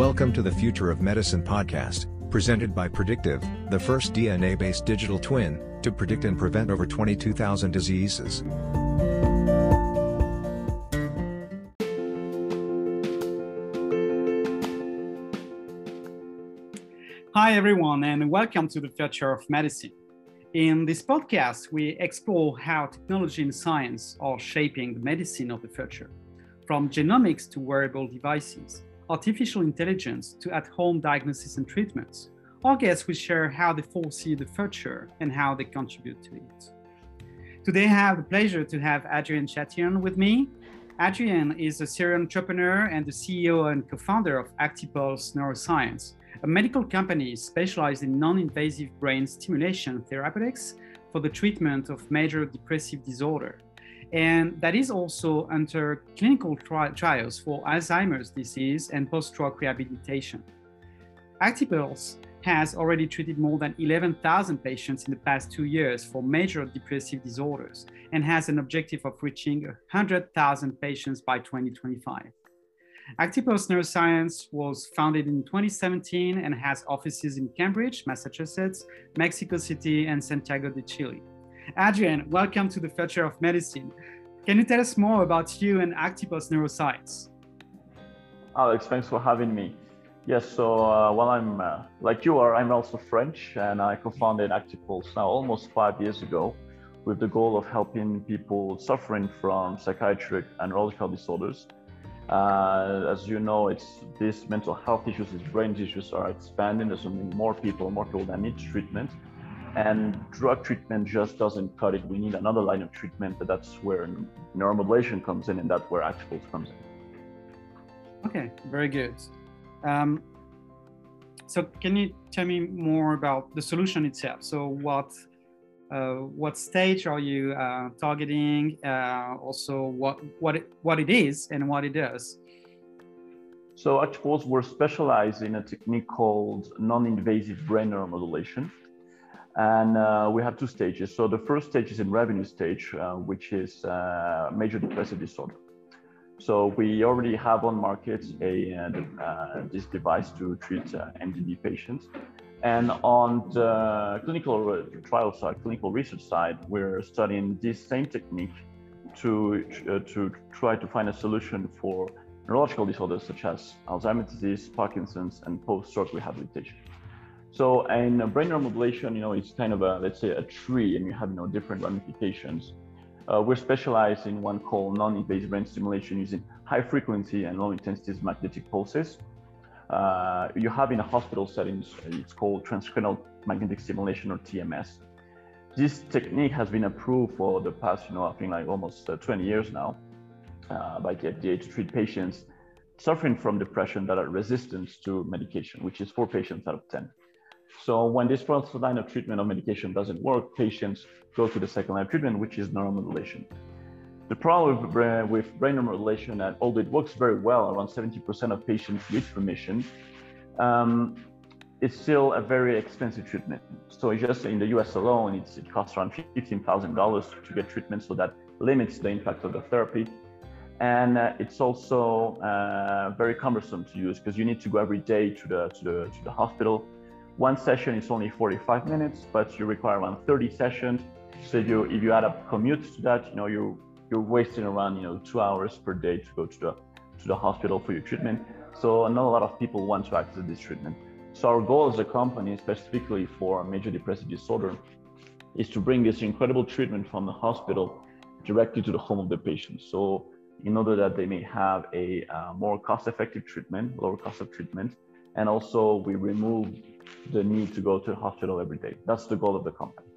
Welcome to the Future of Medicine podcast, presented by Predictiv, the first DNA based digital twin to predict and prevent over 22,000 diseases. Hi, everyone, and welcome to the Future of Medicine. In this podcast, we explore how technology and science are shaping the medicine of the future, from genomics to wearable devices, artificial intelligence to at home diagnosis and treatments. Our guests will share how they foresee the future and how they contribute to it. Today, I have the pleasure to have Adrien Chatillon with me. Adrien is a serial entrepreneur and the CEO and co founder of ActiPulse Neuroscience a medical company specialized in non-invasive brain stimulation therapeutics for the treatment of major depressive disorder. And that is also under clinical tri- trials for Alzheimer's disease and post-stroke rehabilitation. ActiPulse has already treated more than 11,000 patients in the past two years for major depressive disorders and has an objective of reaching 100,000 patients by 2025. ActiPulse Neuroscience was founded in 2017 and has offices in Cambridge, Massachusetts, Mexico City, and Santiago de Chile. Adrien, welcome to the Future of Medicine. Can you tell us more about you and ActiPulse Neuroscience? Alex, thanks for having me. Yes, so uh, while I'm uh, like you are, I'm also French, and I co-founded ActiPulse now almost five years ago, with the goal of helping people suffering from psychiatric and neurological disorders uh, as you know, it's these mental health issues, these brain issues are expanding. There's more people, more people that need treatment, and drug treatment just doesn't cut it. We need another line of treatment, but that's where neuromodulation comes in, and that's where ActiPulse comes in. Okay, very good. Um, so, can you tell me more about the solution itself? So, what uh, what stage are you uh, targeting? Uh, also, what what it, what it is and what it does. So, Force, we're specialized in a technique called non-invasive brain neuromodulation, and uh, we have two stages. So, the first stage is in revenue stage, uh, which is uh, major depressive disorder. So, we already have on market a this device to treat MDD patients. And on the clinical trial side, clinical research side, we're studying this same technique to, uh, to try to find a solution for neurological disorders such as Alzheimer's disease, Parkinson's, and post-stroke rehabilitation. So in brain neuromodulation, you know, it's kind of a, let's say a tree and you have, you know, different ramifications. Uh, we're specialized in one called non-invasive brain stimulation using high frequency and low intensity magnetic pulses uh, you have in a hospital settings, it's called transcranial magnetic stimulation or TMS. This technique has been approved for the past, you know, I think like almost uh, 20 years now uh, by the FDA to treat patients suffering from depression that are resistant to medication, which is four patients out of 10. So when this first line of treatment of medication doesn't work, patients go to the second line of treatment, which is neuromodulation. The problem with brain, neuromodulation, and although it works very well, around 70% of patients reach remission, um, it's still a very expensive treatment. So just in the US alone, it costs around $15,000 to get treatment, so that limits the impact of the therapy. And uh, it's also uh, very cumbersome to use because you need to go every day to the, to, the, to the hospital. One session is only 45 minutes, but you require around 30 sessions. So if you, if you add up commute to that, you know, you you're wasting around you know two hours per day to go to the to the hospital for your treatment. So not a lot of people want to access this treatment. So our goal as a company, specifically for major depressive disorder, is to bring this incredible treatment from the hospital directly to the home of the patient. So in order that they may have a uh, more cost-effective treatment, lower cost of treatment, and also we remove the need to go to the hospital every day. That's the goal of the company.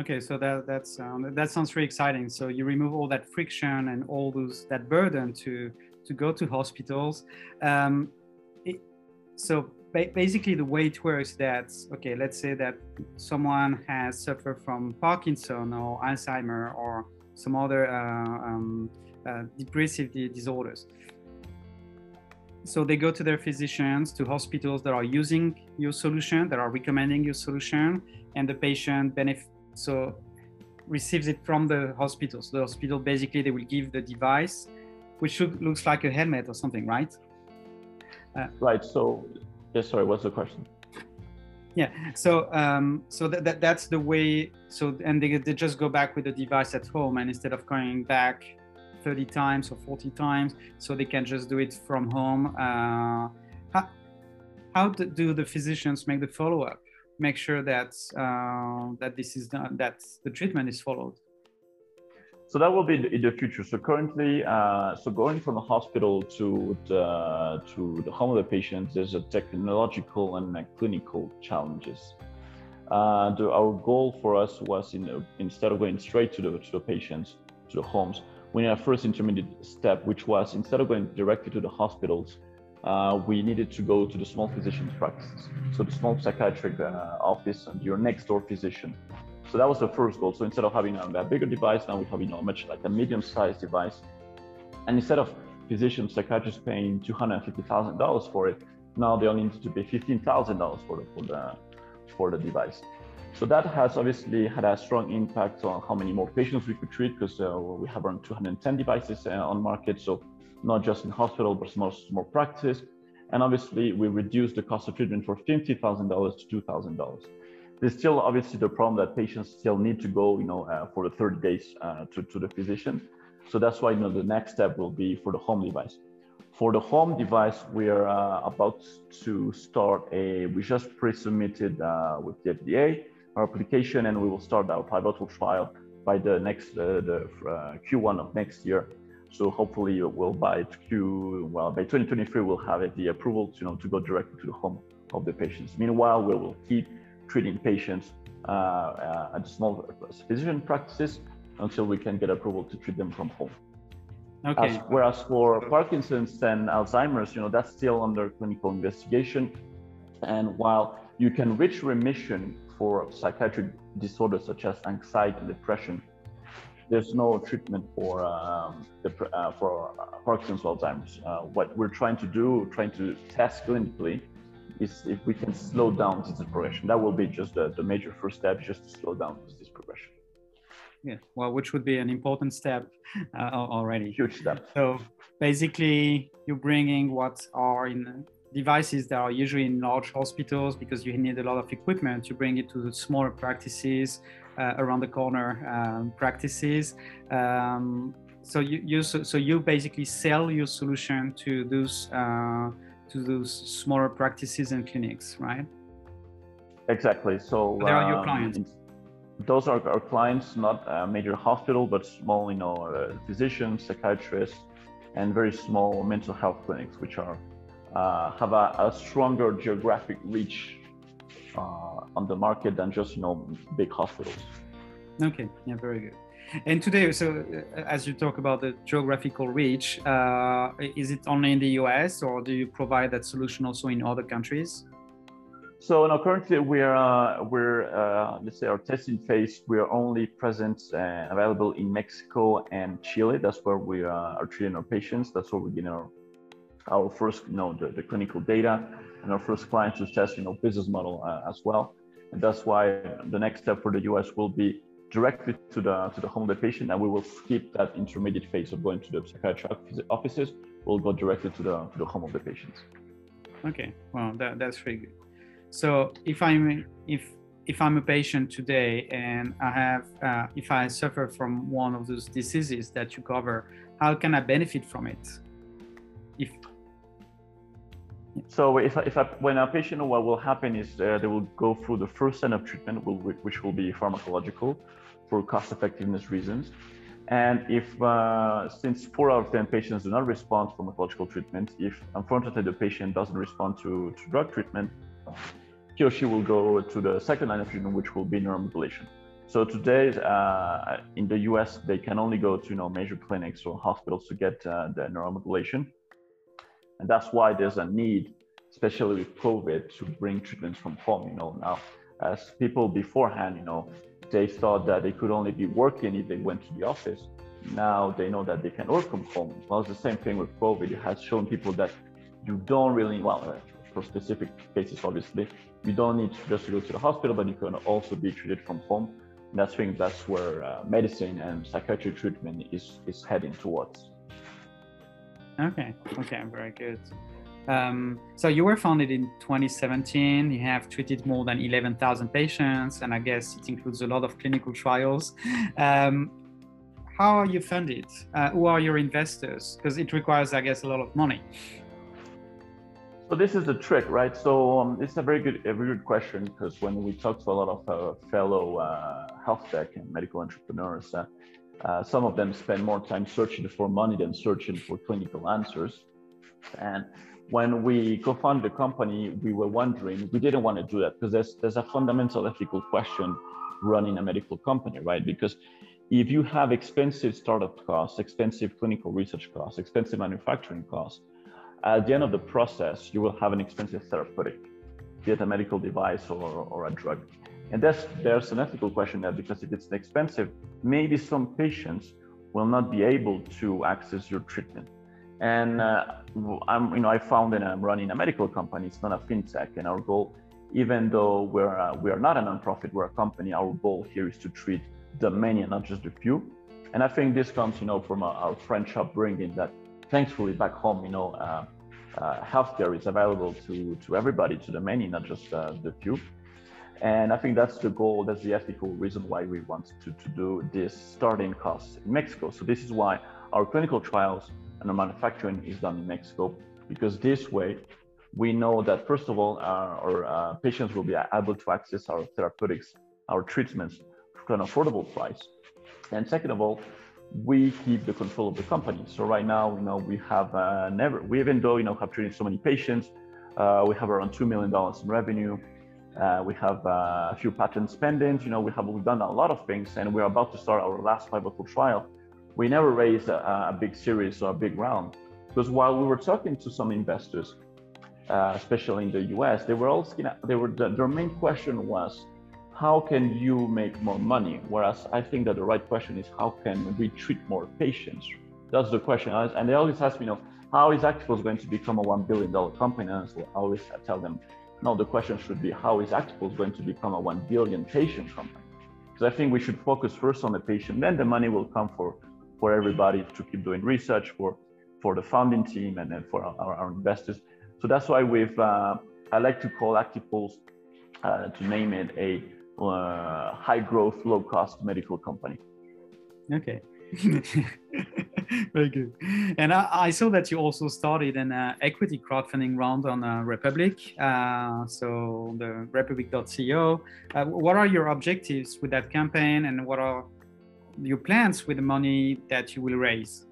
Okay, so that that's um, that sounds really exciting. So you remove all that friction and all those that burden to to go to hospitals. Um, it, so ba- basically, the way it works that okay, let's say that someone has suffered from Parkinson or Alzheimer or some other uh, um, uh, depressive disorders. So they go to their physicians, to hospitals that are using your solution, that are recommending your solution, and the patient benefit so receives it from the hospital. So the hospital basically they will give the device, which look, looks like a helmet or something, right? Uh, right. So, yeah, sorry, what's the question? Yeah. So, um, so that, that that's the way. So, and they, they just go back with the device at home, and instead of going back 30 times or 40 times, so they can just do it from home. Uh, how, how do the physicians make the follow up? Make sure that uh, that this is done, that the treatment is followed. So that will be in the future. So currently, uh, so going from the hospital to the, to the home of the patient, there's a technological and a clinical challenges. Uh, the, our goal for us was in, instead of going straight to the, to the patients, to the homes, we need a first intermediate step, which was instead of going directly to the hospitals, uh, we needed to go to the small physician's practices. So the small psychiatric uh, office and your next door physician so that was the first goal. So instead of having a, bigger device, now we have you know much like a medium-sized device. And instead of physicians, psychiatrists paying two hundred and fifty thousand dollars for it, now they only need to pay fifteen thousand dollars for the for the for the device. So that has obviously had a strong impact on how many more patients we could treat because uh, we have around 210 devices uh, on market. So not just in hospital, but more, more practice. And obviously we reduced the cost of treatment from $50,000 to $2,000 there's still obviously the problem that patients still need to go, you know, uh, for the 30 days uh, to, to the physician. So that's why, you know, the next step will be for the home device. For the home device, we are uh, about to start a, we just pre-submitted uh, with the FDA our application and we will start our pivotal trial by the next, uh, the uh, Q1 of next year. So hopefully we'll by Q, well, by 2023, we'll have the approval to, you know, to go directly to the home of the patients. Meanwhile, we will keep treating patients uh, uh, at small physician practices until we can get approval to treat them from home. Okay. As, whereas for Parkinson's and Alzheimer's, you know, that's still under clinical investigation. And while you can reach remission for psychiatric disorders such as anxiety and depression, there's no treatment for um, uh, for Parkinson's Alzheimer's. Uh, what we're trying to do, trying to test clinically, is if we can slow down disease progression. That will be just the, the major first step, just to slow down disease progression. Yeah, well, which would be an important step uh, already. Huge step. So basically, you're bringing what are in devices that are usually in large hospitals because you need a lot of equipment. You bring it to the smaller practices uh, around the corner um, practices. Um, so you, you so, so, you basically sell your solution to those uh, to those smaller practices and clinics, right? Exactly. So they are your um, clients. Those are our clients, not a major hospital, but small, you know, uh, physicians, psychiatrists, and very small mental health clinics, which are uh, have a, a, stronger geographic reach uh, on the market than just you know big hospitals. Okay. Yeah. Very good. And today, so uh, as you talk about the geographical reach, uh, is it only in the US or do you provide that solution also in other countries? So now currently we're, uh, we're uh, let's say our testing phase, we are only present and available in Mexico and Chile. That's where we are treating our patients. That's where we get our, our first, you know, the, the clinical data and our first clients to test, you know, business model uh, as well. And that's why the next step for the US will be directly to the to the home of the patient, and we will skip that intermediate phase of going to the psychiatric offices. We'll go directly to the to the home of the patients. Okay, well that, that's very good. So if I'm if if I'm a patient today and I have uh, if I suffer from one of those diseases that you cover, how can I benefit from it? If so if, if I, when a patient, what will happen is uh, they will go through the first set of treatment, which will be pharmacological for cost effectiveness reasons. And if, uh, since four out of 10 patients do not respond to pharmacological treatment, if unfortunately the patient doesn't respond to, to drug treatment, he or she will go to the second line of treatment, which will be neuromodulation. So today, uh, in the US, they can only go to you know, major clinics or hospitals to get uh, the neuromodulation. And that's why there's a need, especially with COVID, to bring treatments from home. You know, now, as people beforehand, you know, they thought that they could only be working if they went to the office. Now they know that they can work from home. Well, it's the same thing with COVID. It has shown people that you don't really, well, uh, for specific cases, obviously, you don't need to just go to the hospital, but you can also be treated from home. And I think that's where uh, medicine and psychiatric treatment is, is heading towards. Okay, okay, very good. Um, so you were founded in 2017. You have treated more than 11,000 patients, and I guess it includes a lot of clinical trials. Um, how are you funded? Uh, who are your investors? Because it requires, I guess, a lot of money. So this is the trick, right? So um, it's a very good, a very good question because when we talk to a lot of uh, fellow uh, health tech and medical entrepreneurs, uh, some of them spend more time searching for money than searching for clinical answers. And when we co-founded the company, we were wondering we didn't want to do that because there's there's a fundamental ethical question running a medical company, right? Because if you have expensive startup costs, expensive clinical research costs, expensive manufacturing costs, at the end of the process, you will have an expensive therapeutic, be it a medical device or, or a drug. And that's, there's an ethical question there because if it's expensive, maybe some patients will not be able to access your treatment. And uh, I'm, you know, I found that I'm running a medical company. It's not a fintech, and our goal, even though we're uh, we are not a nonprofit, we're a company. Our goal here is to treat the many and not just the few. And I think this comes, you know, from our, our French upbringing that, thankfully, back home, you know, uh, uh, healthcare is available to to everybody, to the many, not just uh, the few. And I think that's the goal, that's the ethical reason why we want to, to do this starting costs in Mexico. So this is why our clinical trials and our manufacturing is done in Mexico, because this way we know that first of all, our, our uh, patients will be able to access our therapeutics, our treatments for an affordable price. And second of all, we keep the control of the company. So right now, you know, we have uh, never, we even though, you know, have treated so many patients, uh, we have around $2 million in revenue. Uh, we have uh, a few patents pending. You know, we have we've done a lot of things, and we're about to start our last pivotal trial. We never raised a, a big series or a big round because while we were talking to some investors, uh, especially in the U.S., they were all they were their main question was, how can you make more money? Whereas I think that the right question is, how can we treat more patients? That's the question, and they always ask me, you know, how is ActiPulse going to become a one billion dollar company? And I always tell them now the question should be how is ActiPulse going to become a 1 billion patient company? Because I think we should focus first on the patient, then the money will come for, for everybody to keep doing research, for, for the founding team, and then for our, our investors. So that's why we've, uh, I like to call ActiPulse, uh, to name it, a uh, high growth, low cost medical company. Okay. Very good. And I, I, saw that you also started an uh, equity crowdfunding round on uh, Republic. Uh, so the republic.co. Uh, what are your objectives with that campaign and what are your plans with the money that you will raise?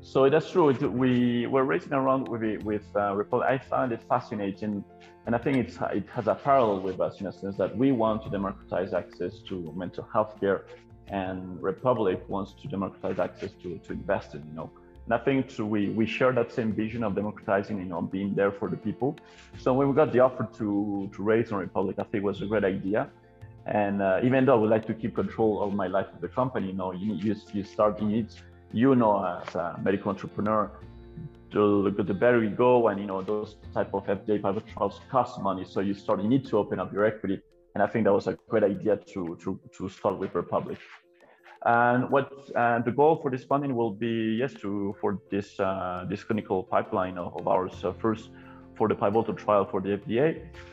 So that's true. We were raising around with, with uh, Republic. I found it fascinating. And I think it's, it has a parallel with us in a sense that we want to democratize access to mental health care and Republic wants to democratize access to, to investing, you know. And I think we, we share that same vision of democratizing, you know, being there for the people. So when we got the offer to, to raise on Republic, I think it was a great idea. And uh, even though I would like to keep control of my life of the company, you know, you, you, you start, you need, you know, as a medical entrepreneur, the, the better you go and, you know, those type of FDA private trials cost money. So you start, you need to open up your equity and I think that was a great idea to, to, to start with Republic. And what uh, the goal for this funding will be, yes, to for this uh, this clinical pipeline of, of ours. Uh, first, for the pivotal trial for the FDA,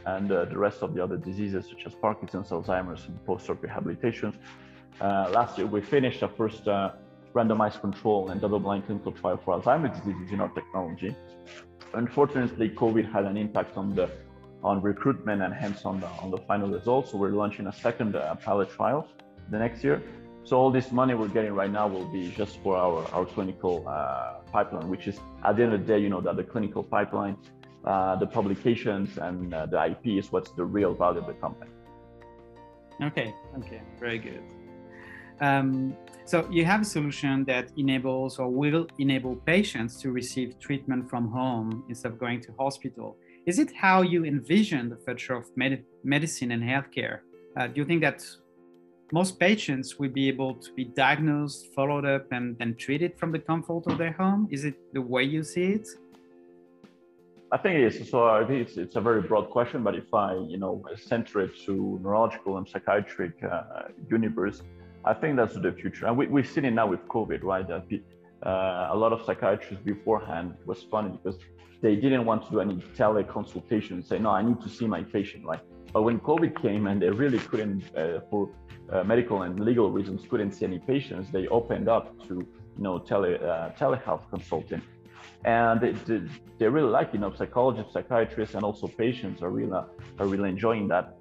and uh, the rest of the other diseases such as Parkinson's, Alzheimer's, and post-stroke rehabilitations. Uh, last year, we finished our first uh, randomized control and double-blind clinical trial for Alzheimer's disease using our technology. Unfortunately, COVID had an impact on the on recruitment and hence on the, on the final results. So we're launching a second uh, pilot trial the next year. So all this money we're getting right now will be just for our, our clinical uh, pipeline, which is at the end of the day, you know, that the clinical pipeline, uh, the publications and uh, the IP is what's the real value of the company. Okay, okay, very good. Um, so you have a solution that enables or will enable patients to receive treatment from home instead of going to hospital. Is it how you envision the future of med- medicine and healthcare? Uh, do you think that most patients will be able to be diagnosed, followed up, and then treated from the comfort of their home? Is it the way you see it? I think it is. So I think it's, it's a very broad question, but if I, you know, center it to neurological and psychiatric uh, universe, I think that's the future. And we, we've seen it now with COVID, right? That uh, a lot of psychiatrists beforehand was funny because they didn't want to do any teleconsultation. and Say, no, I need to see my patient, right? But when COVID came and they really couldn't, uh, for uh, medical and legal reasons, couldn't see any patients, they opened up to, you know, tele uh, telehealth consulting, and they, they, they really like, you know, psychologists, psychiatrists, and also patients are really are really enjoying that.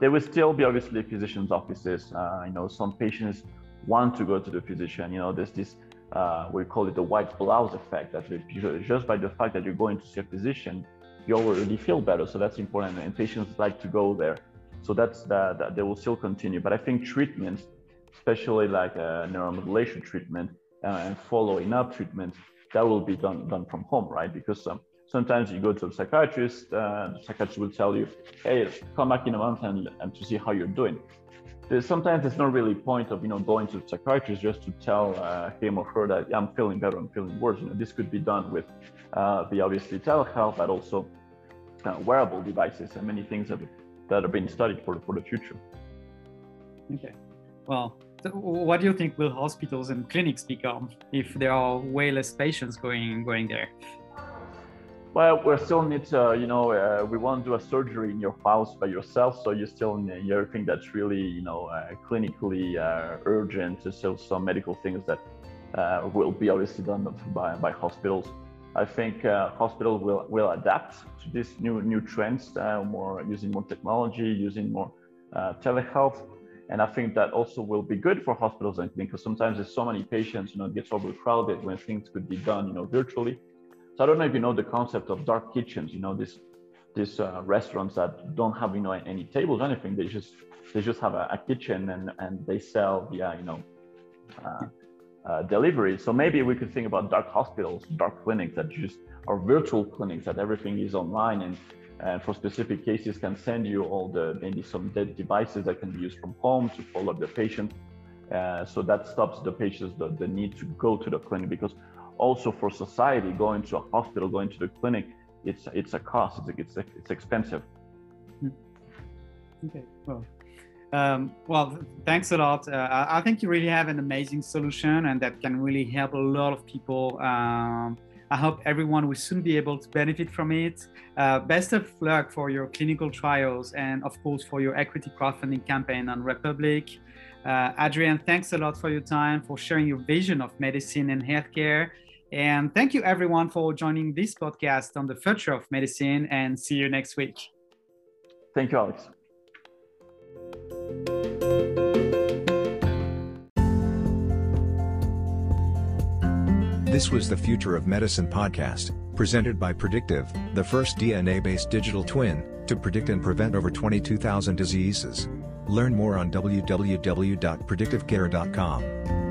There will still be obviously physicians' offices. Uh, you know, some patients want to go to the physician. You know, there's this uh, we call it the white blouse effect. That just by the fact that you're going to see a physician, you already feel better. So that's important, and patients like to go there. So that's that, they will still continue. But I think treatments, especially like a neuromodulation treatment uh, and following up treatment, that will be done done from home, right? Because um, sometimes you go to a psychiatrist, uh, the psychiatrist will tell you, "Hey, come back in a month and, and to see how you're doing." Sometimes it's not really point of you know going to the psychiatrist just to tell uh, him or her that yeah, I'm feeling better, I'm feeling worse. You know, this could be done with uh, the obviously telehealth, but also uh, wearable devices and many things that that are being studied for for the future. Okay, well, so what do you think will hospitals and clinics become if there are way less patients going going there? Well, we still need to, you know, uh, we won't do a surgery in your house by yourself, so you still need everything that's really, you know, uh, clinically uh, urgent. So some medical things that uh, will be obviously done by, by hospitals. I think uh, hospitals will, will adapt to these new new trends, uh, more using more technology, using more telehealth, and I think that also will be good for hospitals and because sometimes there's so many patients, you know, it gets overcrowded when things could be done, you know, virtually. So I don't know if you know the concept of dark kitchens. You know, this these uh, restaurants that don't have you know any tables or anything. They just they just have a, a kitchen and and they sell via you know uh, uh, delivery. So maybe we could think about dark hospitals, dark clinics that just are virtual clinics that everything is online and and for specific cases can send you all the maybe some dead devices that can be used from home to follow up the patient. Uh, so that stops the patients the, the need to go to the clinic because also for society going to a hospital going to the clinic it's it's a cost it's it's, it's expensive hmm. okay well um, well thanks a lot uh, i think you really have an amazing solution and that can really help a lot of people um, I hope everyone will soon be able to benefit from it. Uh, best of luck for your clinical trials and, of course, for your equity crowdfunding campaign on Republic. Uh, Adrien, thanks a lot for your time, for sharing your vision of medicine and healthcare. And thank you, everyone, for joining this podcast on the future of medicine. And see you next week. Thank you, Alex. This was the Future of Medicine podcast, presented by Predictiv, the first DNA based digital twin to predict and prevent over 22,000 diseases. Learn more on www.predictivecare.com.